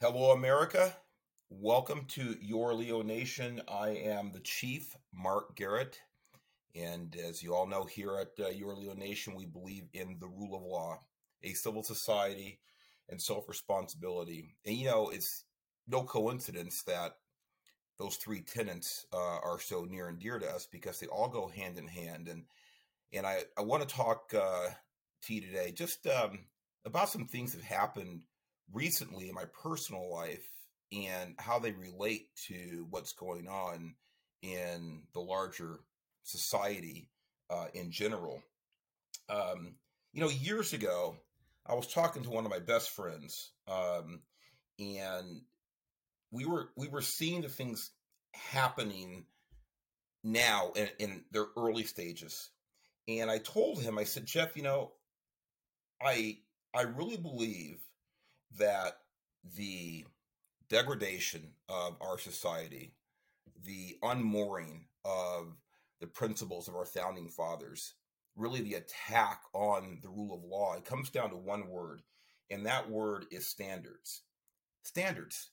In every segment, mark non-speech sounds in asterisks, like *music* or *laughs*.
Hello, America. Welcome to Your Leo Nation. I am the Chief, Mark Garrett. And as you all know, here at uh, Your Leo Nation, we believe in the rule of law, a civil society, and self responsibility. And you know, it's no coincidence that those three tenets uh, are so near and dear to us because they all go hand in hand. And and I, I want to talk uh, to you today just um, about some things that happened recently in my personal life and how they relate to what's going on in the larger society uh, in general. Um, you know, years ago, I was talking to one of my best friends, um, and we were we were seeing the things happening now in, in their early stages. And I told him, I said, Jeff, you know, I I really believe that the degradation of our society, the unmooring of the principles of our founding fathers, really the attack on the rule of law, it comes down to one word, and that word is standards. Standards.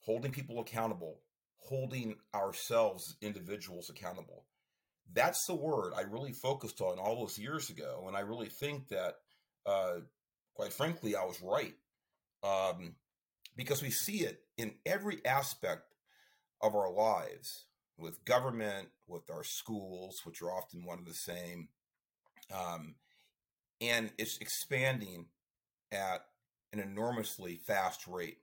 Holding people accountable, holding ourselves, individuals, accountable. That's the word I really focused on all those years ago. And I really think that, uh, quite frankly, I was right um, because we see it in every aspect of our lives with government, with our schools, which are often one of the same. Um, and it's expanding at an enormously fast rate.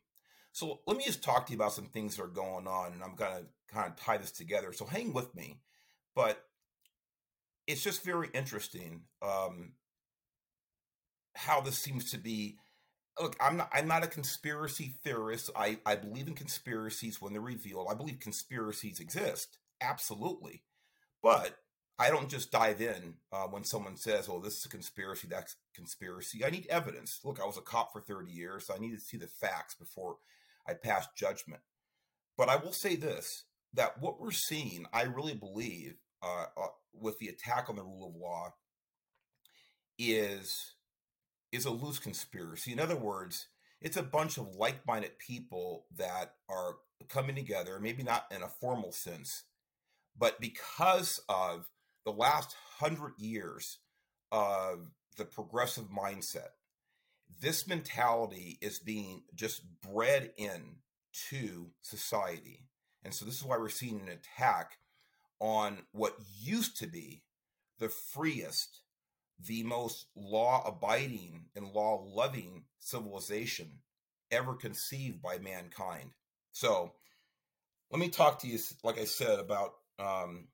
So let me just talk to you about some things that are going on, and I'm going to kind of tie this together. So hang with me, but it's just very interesting um, how this seems to be look, I'm not I'm not a conspiracy theorist. I, I believe in conspiracies when they're revealed. I believe conspiracies exist. Absolutely. But I don't just dive in uh, when someone says, "Oh, this is a conspiracy. That's conspiracy." I need evidence. Look, I was a cop for 30 years. So I need to see the facts before I pass judgment. But I will say this: that what we're seeing, I really believe, uh, uh, with the attack on the rule of law, is is a loose conspiracy. In other words, it's a bunch of like minded people that are coming together, maybe not in a formal sense, but because of the last hundred years of the progressive mindset, this mentality is being just bred in to society. And so this is why we're seeing an attack on what used to be the freest the most law abiding and law loving civilization ever conceived by mankind. So, let me talk to you, like I said, about um,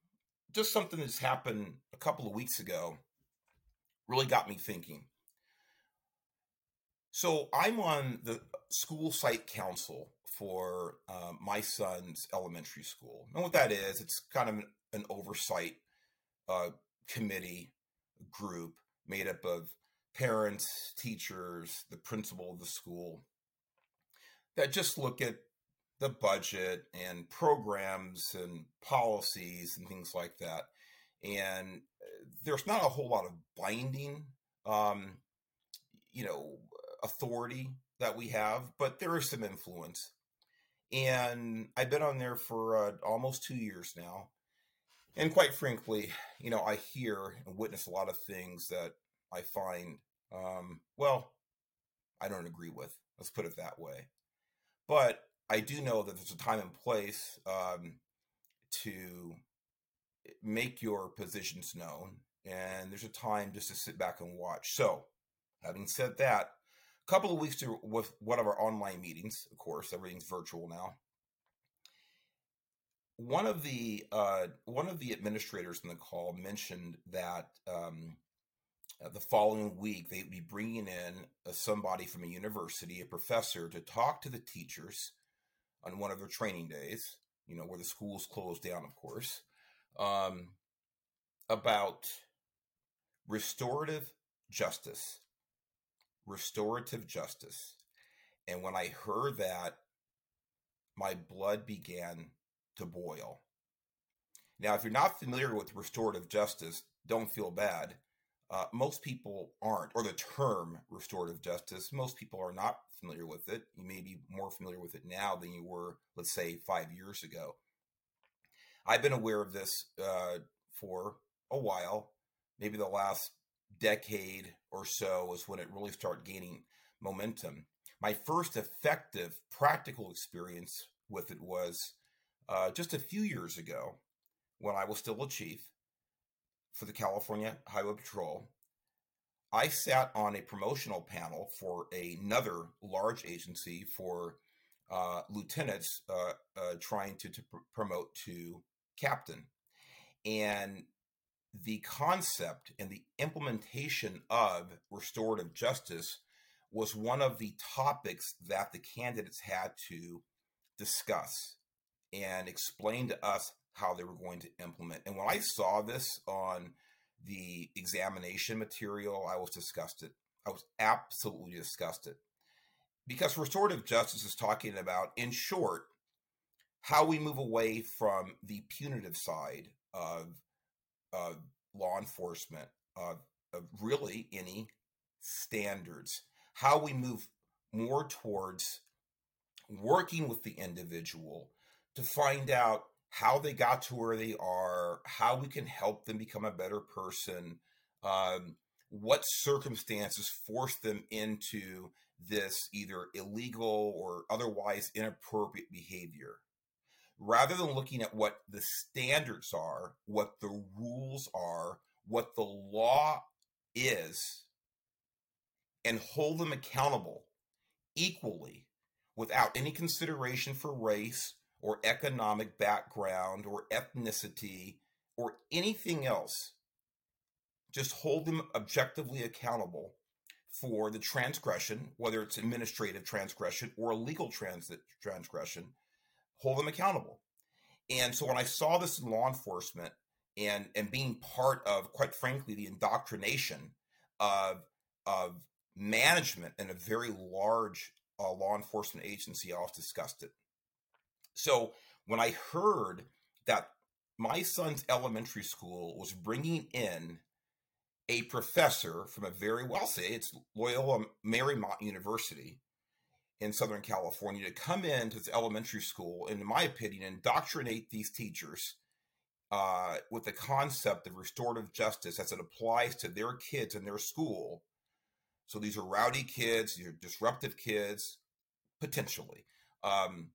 just something that's happened a couple of weeks ago. Really got me thinking. So, I'm on the school site council for uh, my son's elementary school. And what that is, it's kind of an, an oversight uh, committee group made up of parents, teachers, the principal of the school that just look at the budget and programs and policies and things like that. And uh, there's not a whole lot of binding, um, you know, authority that we have, but there is some influence. And I've been on there for uh, almost two years now. And quite frankly, you know, I hear and witness a lot of things that I find, um, well, I don't agree with. Let's put it that way. But I do know that there's a time and place um, to make your positions known, and there's a time just to sit back and watch. So, having said that, a couple of weeks to, with one of our online meetings, of course, everything's virtual now one of the uh, one of the administrators in the call mentioned that um, uh, the following week they'd be bringing in uh, somebody from a university, a professor, to talk to the teachers on one of their training days. You know, where the schools closed down, of course, um, about restorative justice. Restorative justice. And when I heard that, my blood began to boil. Now, if you're not familiar with restorative justice, don't feel bad. Uh, most people aren't, or the term restorative justice, most people are not familiar with it. You may be more familiar with it now than you were, let's say, five years ago. I've been aware of this uh, for a while. Maybe the last decade or so is when it really started gaining momentum. My first effective practical experience with it was uh, just a few years ago when I was still a chief for the California Highway Patrol. I sat on a promotional panel for another large agency for uh, lieutenants uh, uh, trying to, to pr- promote to captain. And the concept and the implementation of restorative justice was one of the topics that the candidates had to discuss and explain to us how they were going to implement. And when I saw this on the examination material, I was disgusted. I was absolutely disgusted. Because restorative justice is talking about, in short, how we move away from the punitive side of, of law enforcement, of, of really any standards, how we move more towards working with the individual to find out how they got to where they are, how we can help them become a better person, um, what circumstances force them into this either illegal or otherwise inappropriate behavior. Rather than looking at what the standards are, what the rules are, what the law is, and hold them accountable equally without any consideration for race or economic background or ethnicity or anything else. Just hold them objectively accountable for the transgression, whether it's administrative transgression or a legal trans- transgression, hold them accountable. And so when I saw this in law enforcement and and being part of, quite frankly, the indoctrination of of management in a very large uh, law enforcement agency, I was disgusted. So when I heard that my son's elementary school was bringing in a professor from a very well, say it's Loyola Marymount University in Southern California to come into this elementary school, and in my opinion, indoctrinate these teachers uh, with the concept of restorative justice as it applies to their kids in their school. So these are rowdy kids, these are disruptive kids, potentially. Um,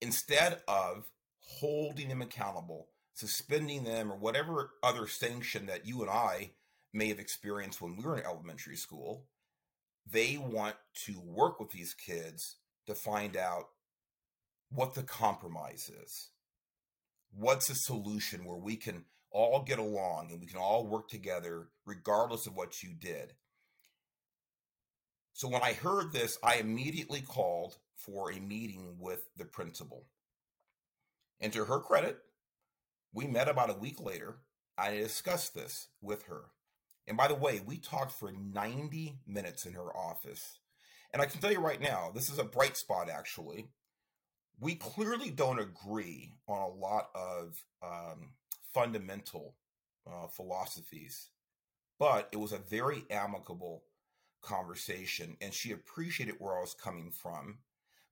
instead of holding them accountable, suspending them, or whatever other sanction that you and I may have experienced when we were in elementary school, they want to work with these kids to find out what the compromise is. What's a solution where we can all get along and we can all work together regardless of what you did? So when I heard this, I immediately called for a meeting with the principal. And to her credit, we met about a week later. I discussed this with her. And by the way, we talked for 90 minutes in her office. And I can tell you right now, this is a bright spot, actually. We clearly don't agree on a lot of um, fundamental uh, philosophies, but it was a very amicable conversation and she appreciated where I was coming from.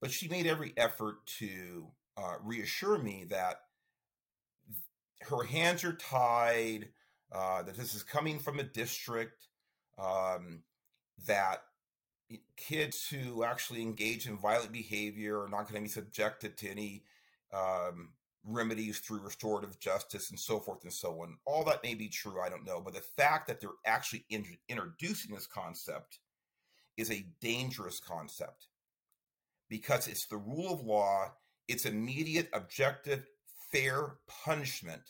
But she made every effort to uh, reassure me that her hands are tied, uh, that this is coming from a district, um, that kids who actually engage in violent behavior are not going to be subjected to any um, remedies through restorative justice and so forth and so on. All that may be true, I don't know. But the fact that they're actually in- introducing this concept is a dangerous concept because it's the rule of law, it's immediate, objective, fair punishment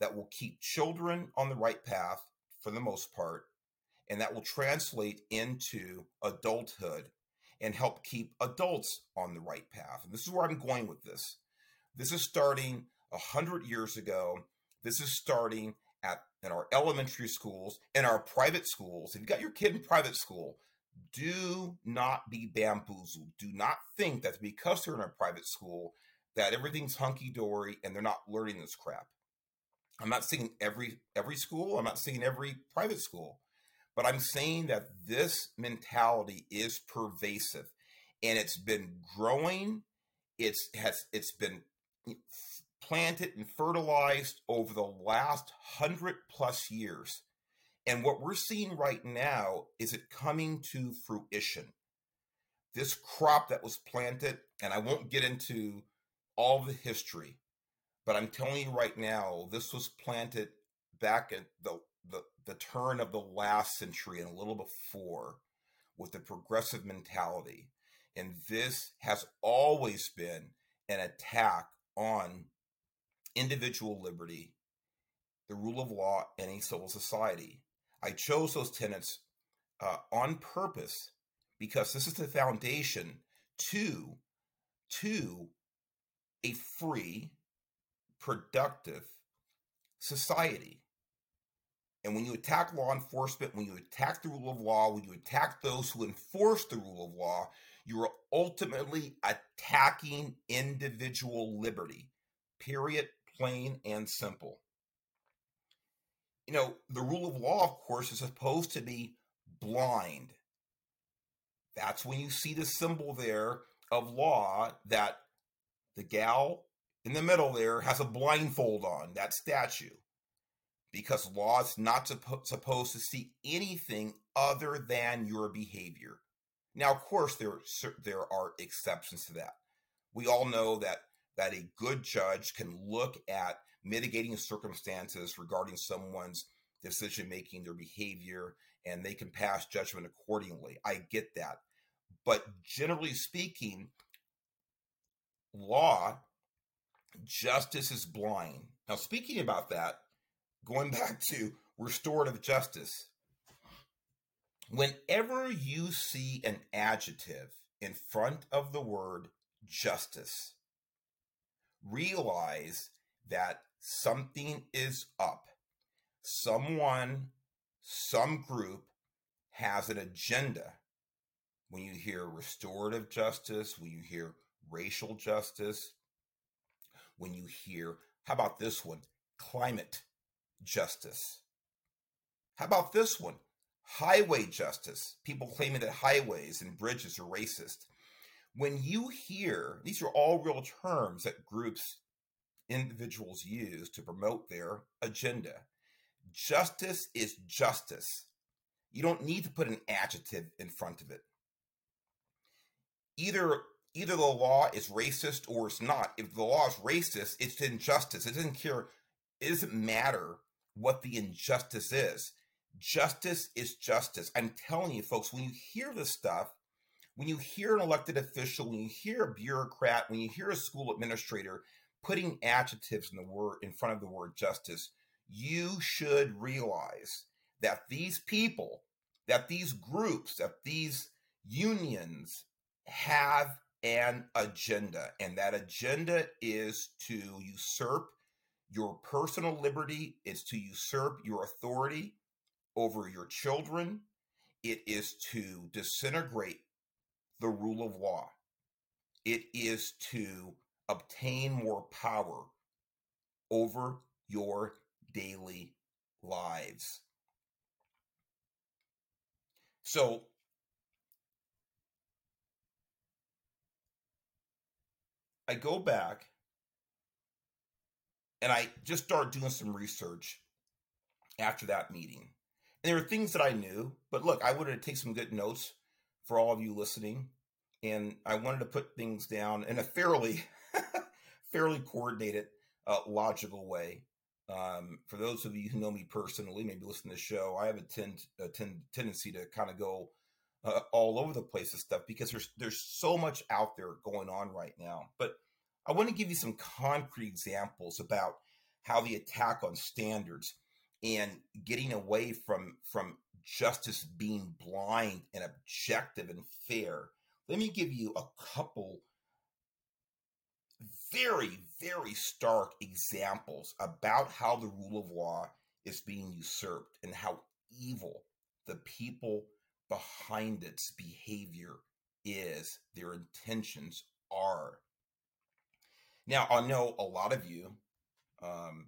that will keep children on the right path for the most part, and that will translate into adulthood and help keep adults on the right path. And this is where I'm going with this. This is starting a hundred years ago. This is starting at in our elementary schools, in our private schools. If you got your kid in private school, do not be bamboozled. Do not think that because they're in a private school that everything's hunky dory and they're not learning this crap. I'm not saying every every school. I'm not saying every private school, But I'm saying that this mentality is pervasive and it's been growing. It's has it's been planted and fertilized over the last hundred plus years. And what we're seeing right now is it coming to fruition. This crop that was planted, and I won't get into all the history, but I'm telling you right now, this was planted back at the, the, the turn of the last century and a little before with the progressive mentality. And this has always been an attack on individual liberty, the rule of law, and a civil society. I chose those tenets uh, on purpose because this is the foundation to to a free, productive society. And when you attack law enforcement, when you attack the rule of law, when you attack those who enforce the rule of law, you are ultimately attacking individual liberty. Period, plain and simple. You know, the rule of law, of course, is supposed to be blind. That's when you see the symbol there of law that the gal in the middle there has a blindfold on, that statue, because law is not suppo- supposed to see anything other than your behavior. Now, of course, there there are exceptions to that. We all know that that a good judge can look at mitigating circumstances regarding someone's decision making, their behavior, and they can pass judgment accordingly. I get that. But generally speaking, law, justice is blind. Now, speaking about that, going *laughs* back to restorative justice, whenever you see an adjective in front of the word justice, realize that something is up. Someone, some group has an agenda. When you hear restorative justice, when you hear racial justice, when you hear, how about this one, climate justice? How about this one, highway justice? People claiming that highways and bridges are racist. When you hear, these are all real terms that groups, individuals use to promote their agenda. Justice is justice. You don't need to put an adjective in front of it. Either either the law is racist or it's not. If the law is racist, it's injustice. It doesn't care. It doesn't matter what the injustice is. Justice is justice. I'm telling you, folks, when you hear this stuff, when you hear an elected official, when you hear a bureaucrat, when you hear a school administrator putting adjectives in the word in front of the word justice, you should realize that these people, that these groups, that these unions have an agenda, and that agenda is to usurp your personal liberty, is to usurp your authority over your children, it is to disintegrate the rule of law, it is to obtain more power over your daily lives. So, I go back and I just started doing some research after that meeting. And there were things that I knew, but look, I wanted to take some good notes for all of you listening. And I wanted to put things down in a fairly, *laughs* fairly coordinated, uh, logical way. Um, for those of you who know me personally, maybe listen to the show, I have a, tend, a ten, tendency to kind of go uh, all over the place with stuff because there's there's so much out there going on right now. But I want to give you some concrete examples about how the attack on standards and getting away from from justice being blind and objective and fair. Let me give you a couple very very stark examples about how the rule of law is being usurped and how evil the people behind its behavior is, their intentions are. Now, I know a lot of you um,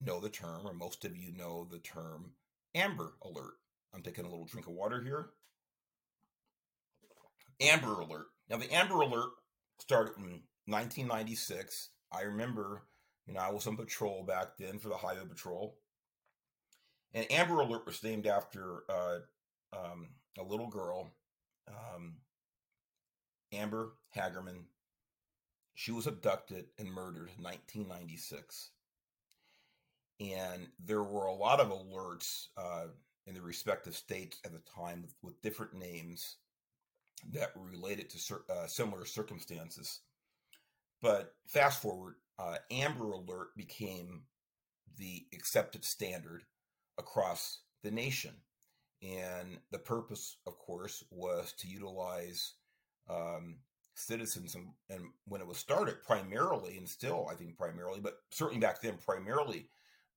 know the term, or most of you know the term Amber Alert. I'm taking a little drink of water here. Amber Alert. Now, the Amber Alert started in 1996. I remember, you know, I was on patrol back then for the Highway Patrol. And Amber Alert was named after uh, um, a little girl, um, Amber Hagerman. She was abducted and murdered in 1996. And there were a lot of alerts uh, in the respective states at the time with, with different names that were related to uh, similar circumstances. But fast forward, uh, Amber Alert became the accepted standard across the nation. And the purpose, of course, was to utilize um, citizens. And, and, when it was started, primarily, and still, I think, primarily, but certainly back then, primarily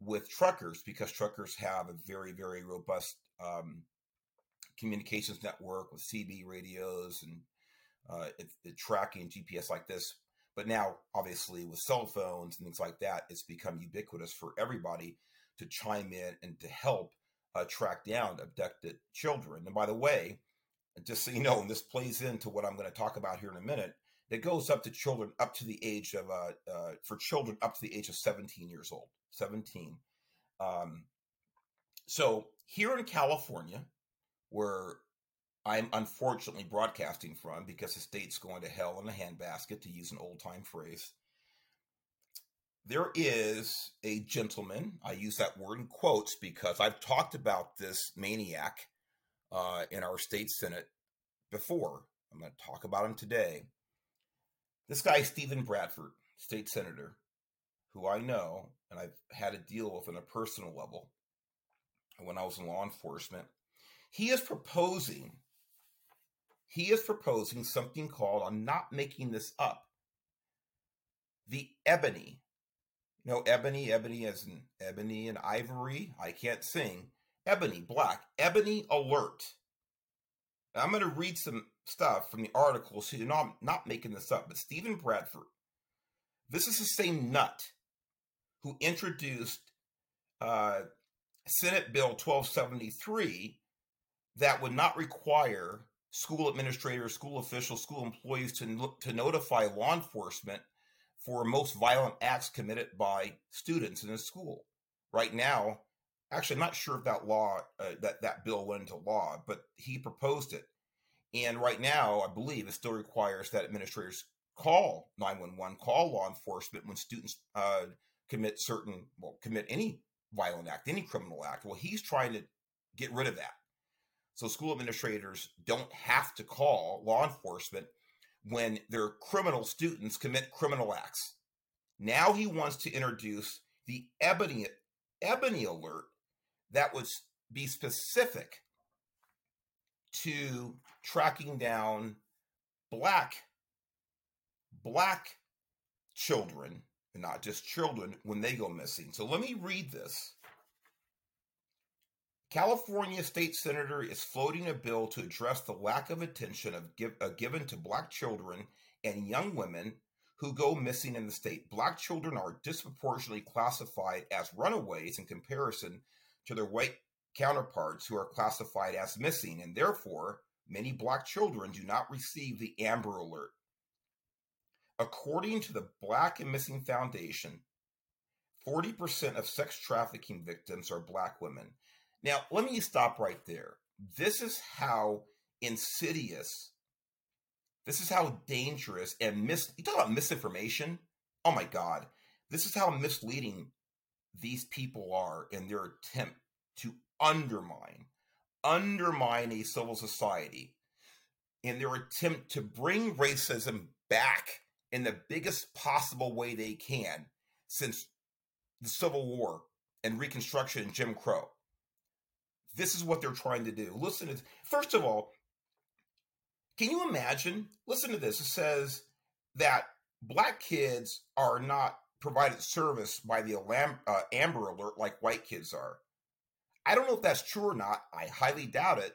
with truckers, because truckers have a very, very robust um, communications network with CB radios and uh, it, it tracking GPS like this. But now, obviously, with cell phones and things like that, it's become ubiquitous for everybody to chime in and to help uh, track down abducted children. And by the way, just so you know, and this plays into what I'm going to talk about here in a minute, it goes up to children up to the age of, uh, uh, for children up to the age of 17 years old, 17. Um, so here in California, where I'm unfortunately broadcasting from because the state's going to hell in a handbasket, to use an old time phrase. There is a gentleman, I use that word in quotes because I've talked about this maniac uh, in our state senate before. I'm going to talk about him today. This guy, Steven Bradford, state senator, who I know and I've had to deal with on a personal level when I was in law enforcement he is proposing, he is proposing something called, I'm not making this up, the ebony. You know, ebony, ebony as in ebony and ivory. I can't sing. Ebony, black, ebony alert. Now, I'm going to read some stuff from the article so you know I'm not making this up, but Steven Bradford, this is the same nut who introduced uh, Senate Bill 1273 that would not require school administrators, school officials, school employees to, to notify law enforcement for most violent acts committed by students in a school. Right now, actually, I'm not sure if that law, uh, that, that bill went into law, but he proposed it. And right now, I believe it still requires that administrators call 911, call law enforcement when students uh, commit certain, well, commit any violent act, any criminal act. Well, he's trying to get rid of that. So school administrators don't have to call law enforcement when their criminal students commit criminal acts. Now he wants to introduce the ebony ebony alert that would be specific to tracking down black black children and not just children when they go missing. So let me read this California state senator is floating a bill to address the lack of attention of give, uh, given to black children and young women who go missing in the state. Black children are disproportionately classified as runaways in comparison to their white counterparts who are classified as missing, and therefore, many black children do not receive the Amber Alert. According to the Black and Missing Foundation, 40% of sex trafficking victims are black women. Now, let me stop right there. This is how insidious, this is how dangerous and mis you talk about misinformation. Oh my God. This is how misleading these people are in their attempt to undermine, undermine a civil society in their attempt to bring racism back in the biggest possible way they can since the Civil War and Reconstruction and Jim Crow. This is what they're trying to do. Listen to first of all, can you imagine? Listen to this. It says that black kids are not provided service by the uh, Amber Alert like white kids are. I don't know if that's true or not. I highly doubt it.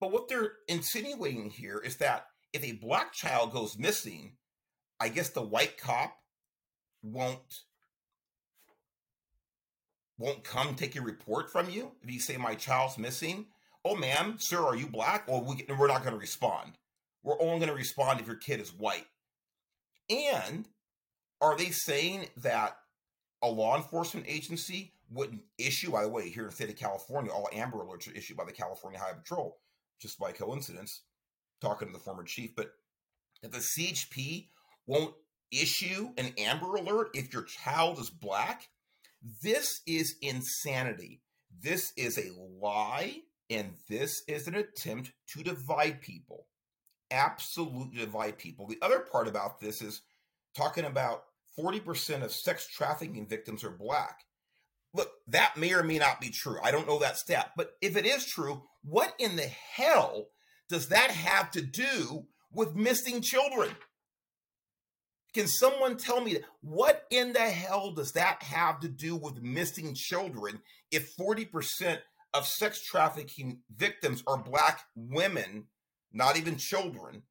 But what they're insinuating here is that if a black child goes missing, I guess the white cop won't won't come take a report from you if you say my child's missing oh, ma'am, sir, are you black? Well, we, we're not going to respond. We're only going to respond if your kid is white. And are they saying that a law enforcement agency wouldn't issue, by the way, here in the state of California, all Amber Alerts are issued by the California Highway Patrol, just by coincidence, talking to the former chief, but that the CHP won't issue an Amber Alert if your child is black? This is insanity. This is a lie, and this is an attempt to divide people. Absolutely divide people. The other part about this is talking about 40% of sex trafficking victims are black. Look, that may or may not be true. I don't know that stat. But if it is true, what in the hell does that have to do with missing children? Can someone tell me what in the hell does that have to do with missing children if 40% of sex trafficking victims are black women, not even children,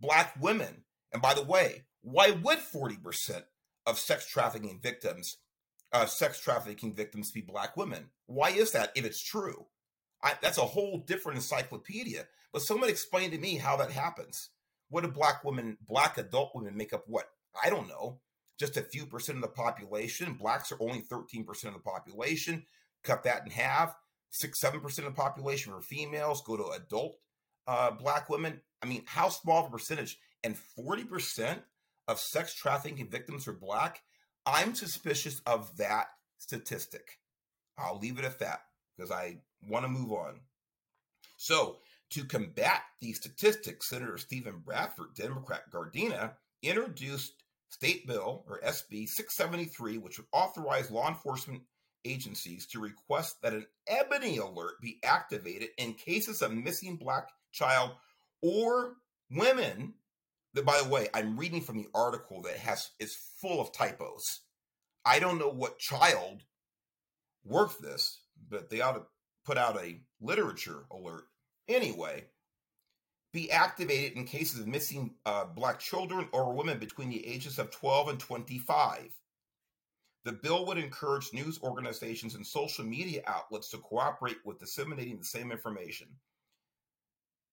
black women? And by the way, why would 40% of sex trafficking victims, uh, sex trafficking victims be black women? Why is that if it's true? I, that's a whole different encyclopedia. But someone explain to me how that happens. What do black women, black adult women make up what? I don't know, just a few percent of the population. Blacks are only 13% of the population. Cut that in half. Six, seven percent of the population for females go to adult uh, black women. I mean, how small of a percentage? And 40% of sex trafficking victims are black. I'm suspicious of that statistic. I'll leave it at that because I want to move on. So, to combat these statistics, Senator Steven Bradford, Democrat Gardena, introduced State Bill, or SB 673, which would authorize law enforcement agencies to request that an ebony alert be activated in cases of missing black child or women. That, by the way, I'm reading from the article that has is full of typos. I don't know what child worked this, but they ought to put out a literature alert. Anyway, be activated in cases of missing uh, black children or women between the ages of 12 and 25. The bill would encourage news organizations and social media outlets to cooperate with disseminating the same information.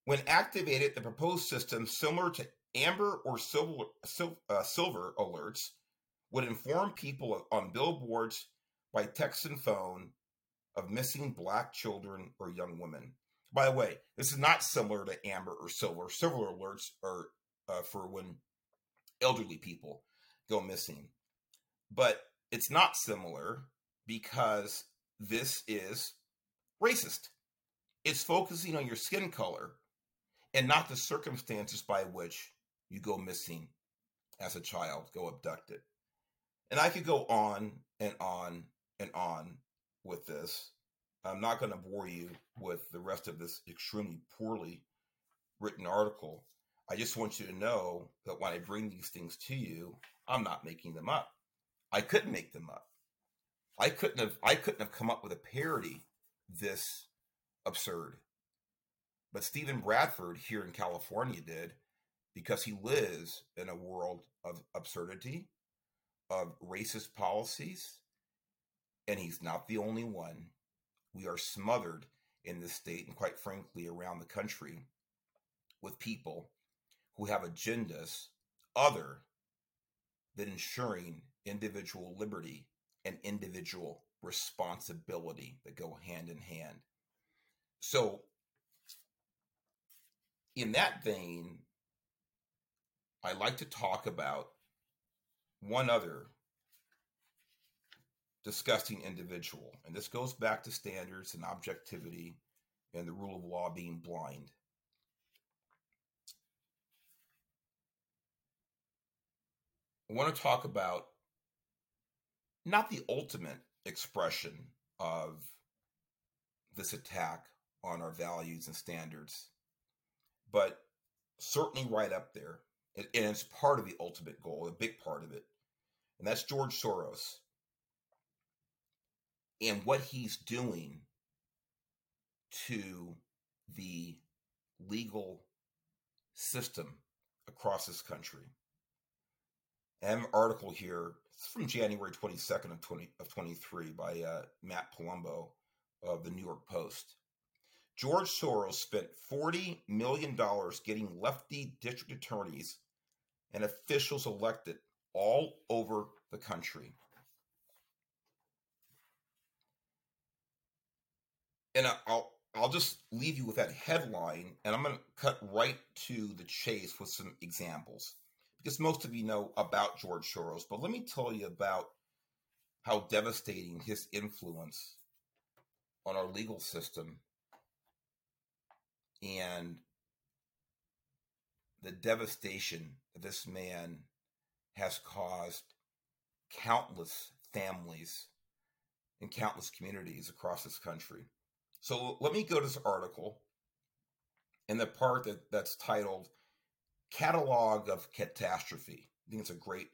When activated, the proposed system, similar to amber or silver, uh, silver alerts, would inform people on billboards by text and phone of missing black children or young women. By the way, this is not similar to amber or silver. Silver alerts are uh, for when elderly people go missing, but it's not similar because this is racist. It's focusing on your skin color and not the circumstances by which you go missing as a child, go abducted. And I could go on and on and on with this. I'm not going to bore you with the rest of this extremely poorly written article. I just want you to know that when I bring these things to you, I'm not making them up. I couldn't make them up. I couldn't have I couldn't have come up with a parody this absurd. But Steven Bradford here in California did because he lives in a world of absurdity, of racist policies, and he's not the only one we are smothered in this state and quite frankly around the country with people who have agendas other than ensuring individual liberty and individual responsibility that go hand in hand. So, in that vein, I like to talk about one other disgusting individual. And this goes back to standards and objectivity and the rule of law being blind. I want to talk about not the ultimate expression of this attack on our values and standards, but certainly right up there. And it's part of the ultimate goal, a big part of it. And that's George Soros and what he's doing to the legal system across this country. I have an article here. It's from January 22nd of 20 of 23 by uh, Matt Palumbo of the New York Post. George Soros spent $40 million getting lefty district attorneys and officials elected all over the country. And I'll I'll just leave you with that headline, and I'm going to cut right to the chase with some examples because most of you know about George Soros, but let me tell you about how devastating his influence on our legal system and the devastation this man has caused countless families and countless communities across this country. So let me go to this article in the part that, that's titled Catalog of Catastrophe. I think it's a great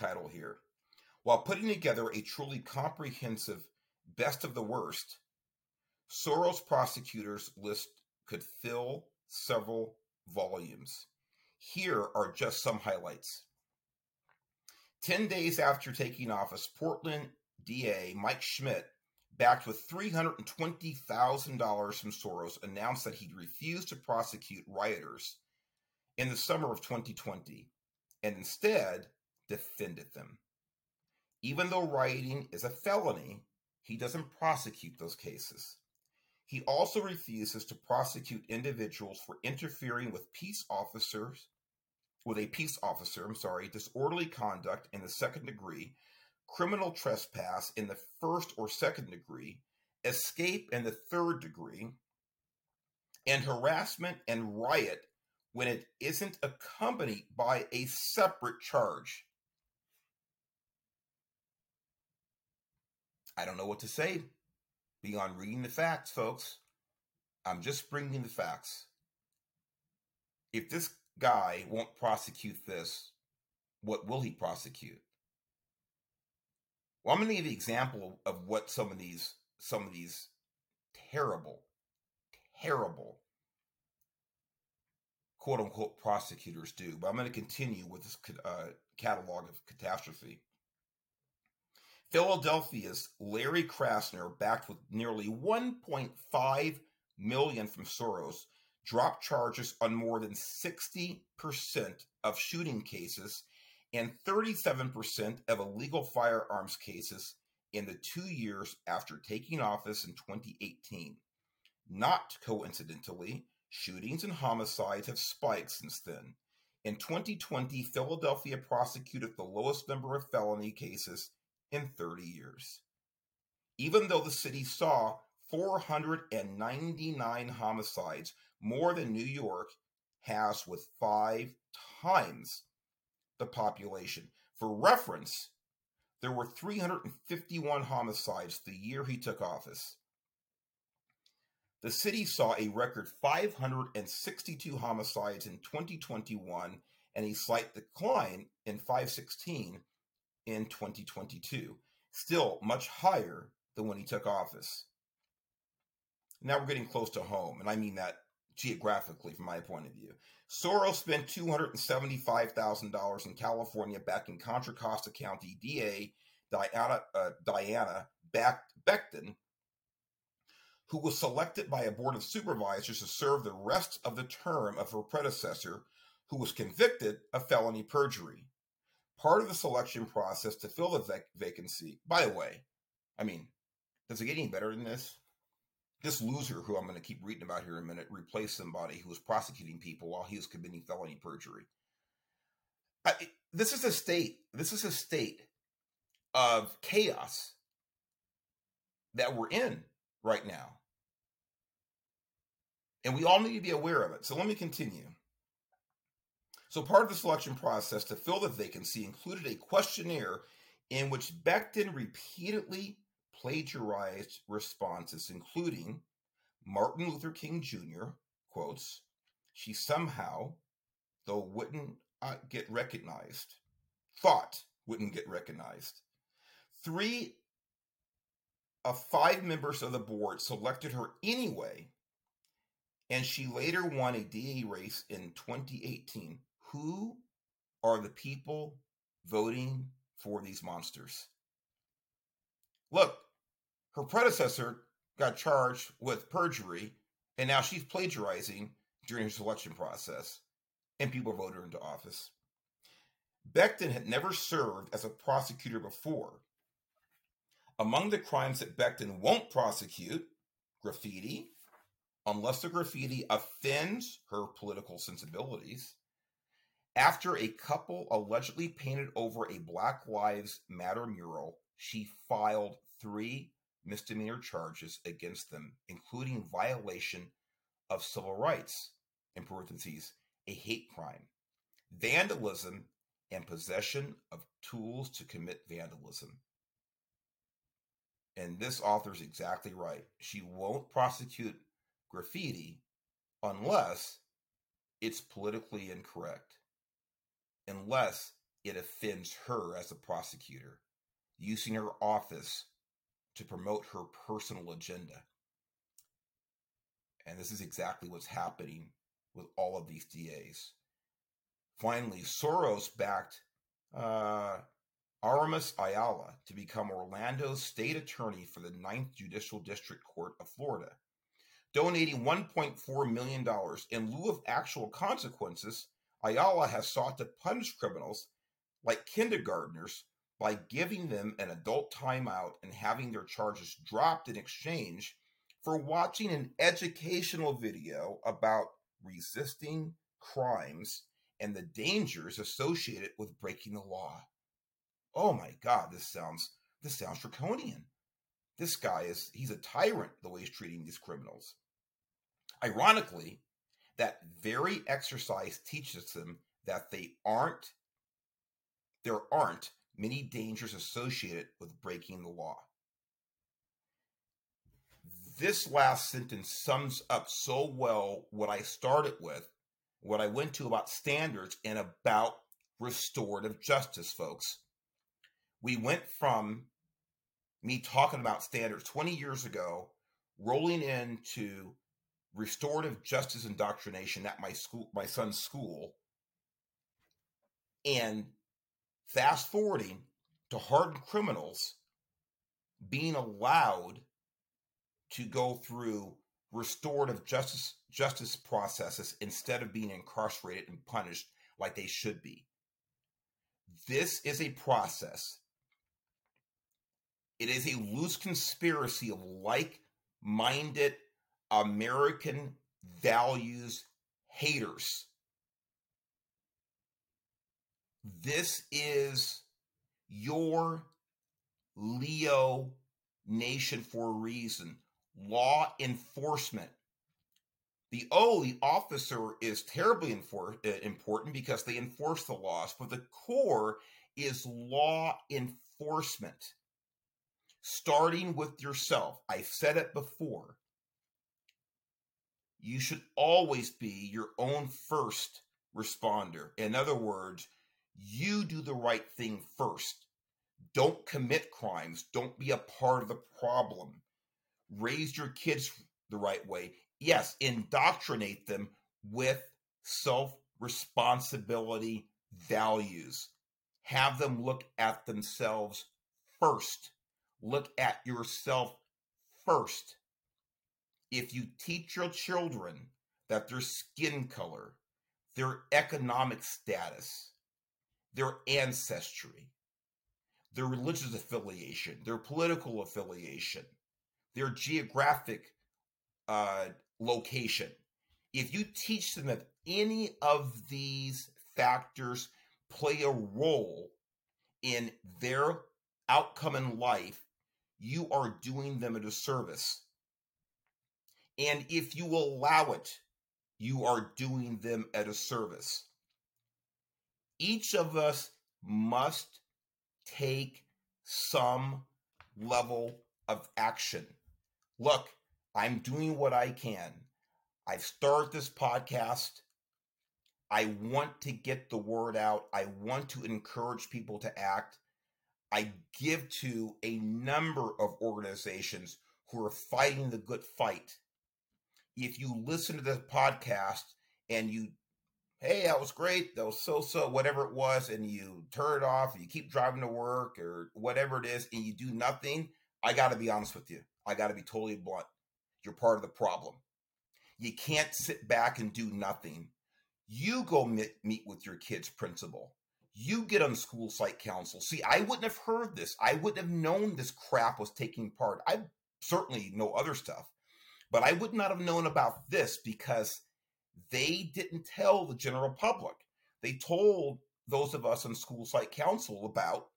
title here. While putting together a truly comprehensive best of the worst, Soros prosecutors list could fill several volumes. Here are just some highlights. 10 days after taking office, Portland DA Mike Schmidt, backed with $320,000 from Soros, announced that he'd refused to prosecute rioters in the summer of 2020 and instead defended them. Even though rioting is a felony, he doesn't prosecute those cases. He also refuses to prosecute individuals for interfering with peace officers with a peace officer, I'm sorry, disorderly conduct in the second degree, criminal trespass in the first or second degree, escape in the third degree, and harassment and riot when it isn't accompanied by a separate charge. I don't know what to say beyond reading the facts, folks. I'm just bringing the facts. If this guy won't prosecute this, what will he prosecute? Well, I'm going to give you an example of what some of these some of these terrible, terrible quote unquote prosecutors do. But I'm going to continue with this uh, catalog of catastrophe. Philadelphia's Larry Krasner, backed with nearly 1.5 million from Soros, dropped charges on more than 60% of shooting cases and 37% of illegal firearms cases in the two years after taking office in 2018. Not coincidentally, shootings and homicides have spiked since then. In 2020, Philadelphia prosecuted the lowest number of felony cases in 30 years. Even though the city saw 499 homicides, more than New York has with five times the population. For reference, there were 351 homicides the year he took office. The city saw a record 562 homicides in 2021 and a slight decline in 516 in 2022, still much higher than when he took office. Now we're getting close to home, and I mean that geographically from my point of view. Soros spent $275,000 in California backing Contra Costa County DA Diana, uh, Diana Becton, who was selected by a board of supervisors to serve the rest of the term of her predecessor, who was convicted of felony perjury. Part of the selection process to fill the vac- vacancy, by the way, I mean, does it get any better than this? This loser who I'm going to keep reading about here in a minute replaced somebody who was prosecuting people while he was committing felony perjury. I, this is a state. This is a state of chaos that we're in right now. And we all need to be aware of it. So let me continue. So, part of the selection process to fill the vacancy included a questionnaire in which Becton repeatedly plagiarized responses, including Martin Luther King Jr. quotes, she somehow, though wouldn't uh, get recognized, thought wouldn't get recognized. Three of five members of the board selected her anyway, and she later won a DA race in 2018. Who are the people voting for these monsters? Look, her predecessor got charged with perjury And now she's plagiarizing during her selection process, and people voted her into office. Becton had never served as a prosecutor before. Among the crimes that Becton won't prosecute, graffiti, unless the graffiti offends her political sensibilities. After a couple allegedly painted over a Black Lives Matter mural, she filed three misdemeanor charges against them, including violation of civil rights, in parentheses, a hate crime, vandalism, and possession of tools to commit vandalism. And this author is exactly right. She won't prosecute graffiti unless it's politically incorrect, unless it offends her as a prosecutor, using her office to promote her personal agenda. And this is exactly what's happening with all of these DAs. Finally, Soros backed uh, Aramis Ayala to become Orlando's state attorney for the Ninth Judicial District Court of Florida donating $1.4 million in lieu of actual consequences, Ayala has sought to punish criminals like kindergartners by giving them an adult timeout and having their charges dropped in exchange for watching an educational video about resisting crimes and the dangers associated with breaking the law. Oh my god, this sounds this sounds draconian. This guy is he's a tyrant the way he's treating these criminals. Ironically, that very exercise teaches them that they aren't there aren't many dangers associated with breaking the law. This last sentence sums up so well what I started with, what I went to about standards and about restorative justice, folks. We went from me talking about standards 20 years ago, rolling into restorative justice indoctrination at my school, my son's school, and fast forwarding to hardened criminals being allowed to go through restorative justice justice processes instead of being incarcerated and punished like they should be. This is a process. It is a loose conspiracy of like-minded American values haters. This is your Leo nation for a reason. Law enforcement. The O, the officer, is terribly uh, important because they enforce the laws, but the core is law enforcement. Starting with yourself. I've said it before you should always be your own first responder. In other words, you do the right thing first. Don't commit crimes. Don't be a part of the problem. Raise your kids the right way. Yes, indoctrinate them with self responsibility values. Have them look at themselves first. Look at yourself first if you teach your children that their skin color, their economic status, their ancestry, their religious affiliation, their political affiliation, their geographic uh, location, if you teach them that any of these factors play a role in their outcome in life, you are doing them a disservice and if you allow it, you are doing them at a service. Each of us must take some level of action. Look, I'm doing what I can. I've started this podcast. I want to get the word out. I want to encourage people to act. I give to a number of organizations who are fighting the good fight if you listen to the podcast and you hey that was great that was so so whatever it was and you turn it off and you keep driving to work or whatever it is and you do nothing i got to be honest with you i got to be totally blunt you're part of the problem You can't sit back and do nothing. You go meet, meet with your kid's principal. You get on school site council. See, I wouldn't have heard this. I wouldn't have known this crap was taking part. I certainly know other stuff, but I would not have known about this because they didn't tell the general public. They told those of us on school site council about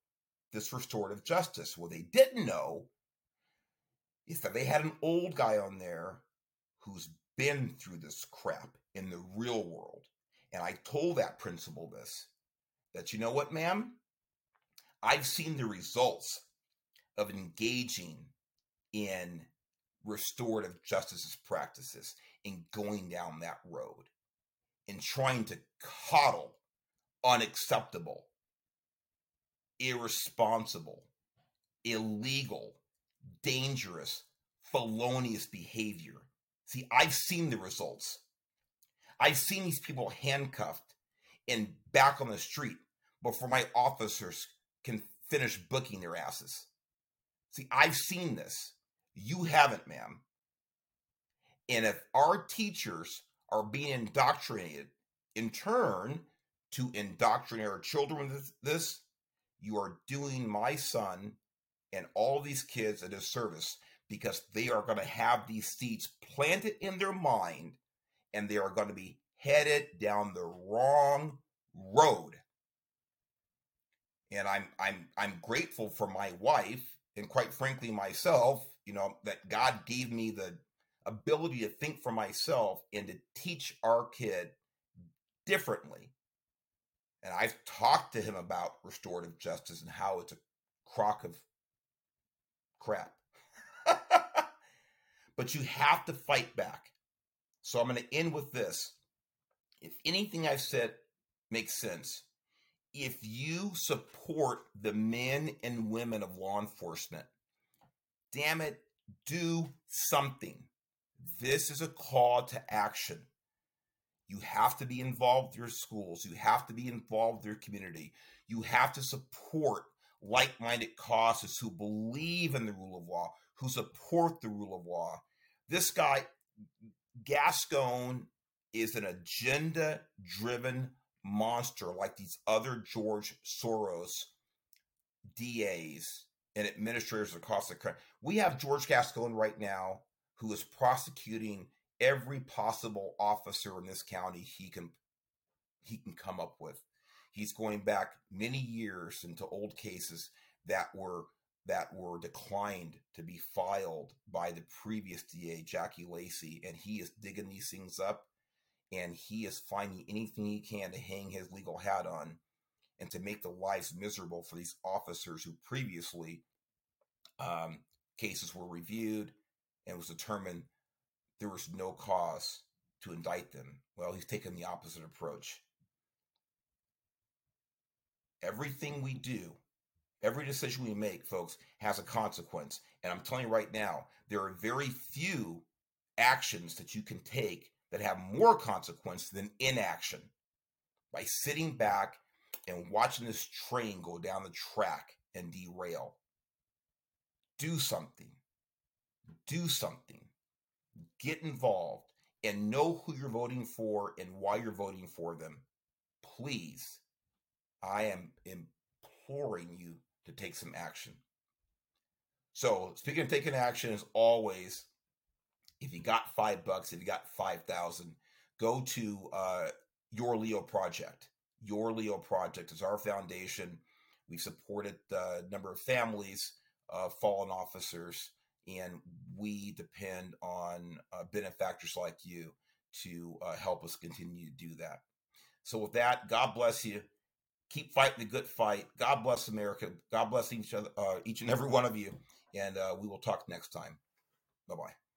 this restorative justice. What they didn't know is that they had an old guy on there who's been through this crap in the real world. And I told that principal this that, you know what, ma'am? I've seen the results of engaging in restorative justice practices and going down that road and trying to coddle unacceptable, irresponsible, illegal, dangerous, felonious behavior. See, I've seen the results. I've seen these people handcuffed and back on the street before my officers can finish booking their asses. See, I've seen this. You haven't, ma'am. And if our teachers are being indoctrinated in turn to indoctrinate our children with this, you are doing my son and all these kids a disservice because they are going to have these seeds planted in their mind and they are going to be headed down the wrong road. And I'm I'm I'm grateful for my wife and quite frankly myself, you know, that God gave me the ability to think for myself and to teach our kid differently and I've talked to him about restorative justice and how it's a crock of crap. *laughs* but you have to fight back. So I'm going to end with this. If anything I've said makes sense, if you support the men and women of law enforcement, damn it, do something. This is a call to action. You have to be involved with your schools. You have to be involved with your community. You have to support like minded causes who believe in the rule of law, who support the rule of law. This guy, Gascon, is an agenda driven monster like these other George Soros DAs and administrators across the country. We have George Gascon right now who is prosecuting every possible officer in this county he can he can come up with. He's going back many years into old cases that were that were declined to be filed by the previous DA, Jackie Lacey, and he is digging these things up and he is finding anything he can to hang his legal hat on and to make the lives miserable for these officers who previously um, cases were reviewed and was determined there was no cause to indict them. Well, he's taken the opposite approach. Everything we do, every decision we make, folks, has a consequence. And I'm telling you right now, there are very few actions that you can take that have more consequence than inaction. By sitting back and watching this train go down the track and derail, do something. Do something get involved and know who you're voting for and why you're voting for them, please, I am imploring you to take some action. So, speaking of taking action, as always, if you got five bucks, if you got 5,000, go to uh, Your Leo Project. Your Leo Project is our foundation. We've supported a number of families, uh, fallen officers, and we depend on uh, benefactors like you to uh, help us continue to do that. So, with that, God bless you. Keep fighting the good fight. God bless America. God bless each other, uh, each and every one of you. And uh, we will talk next time. Bye bye.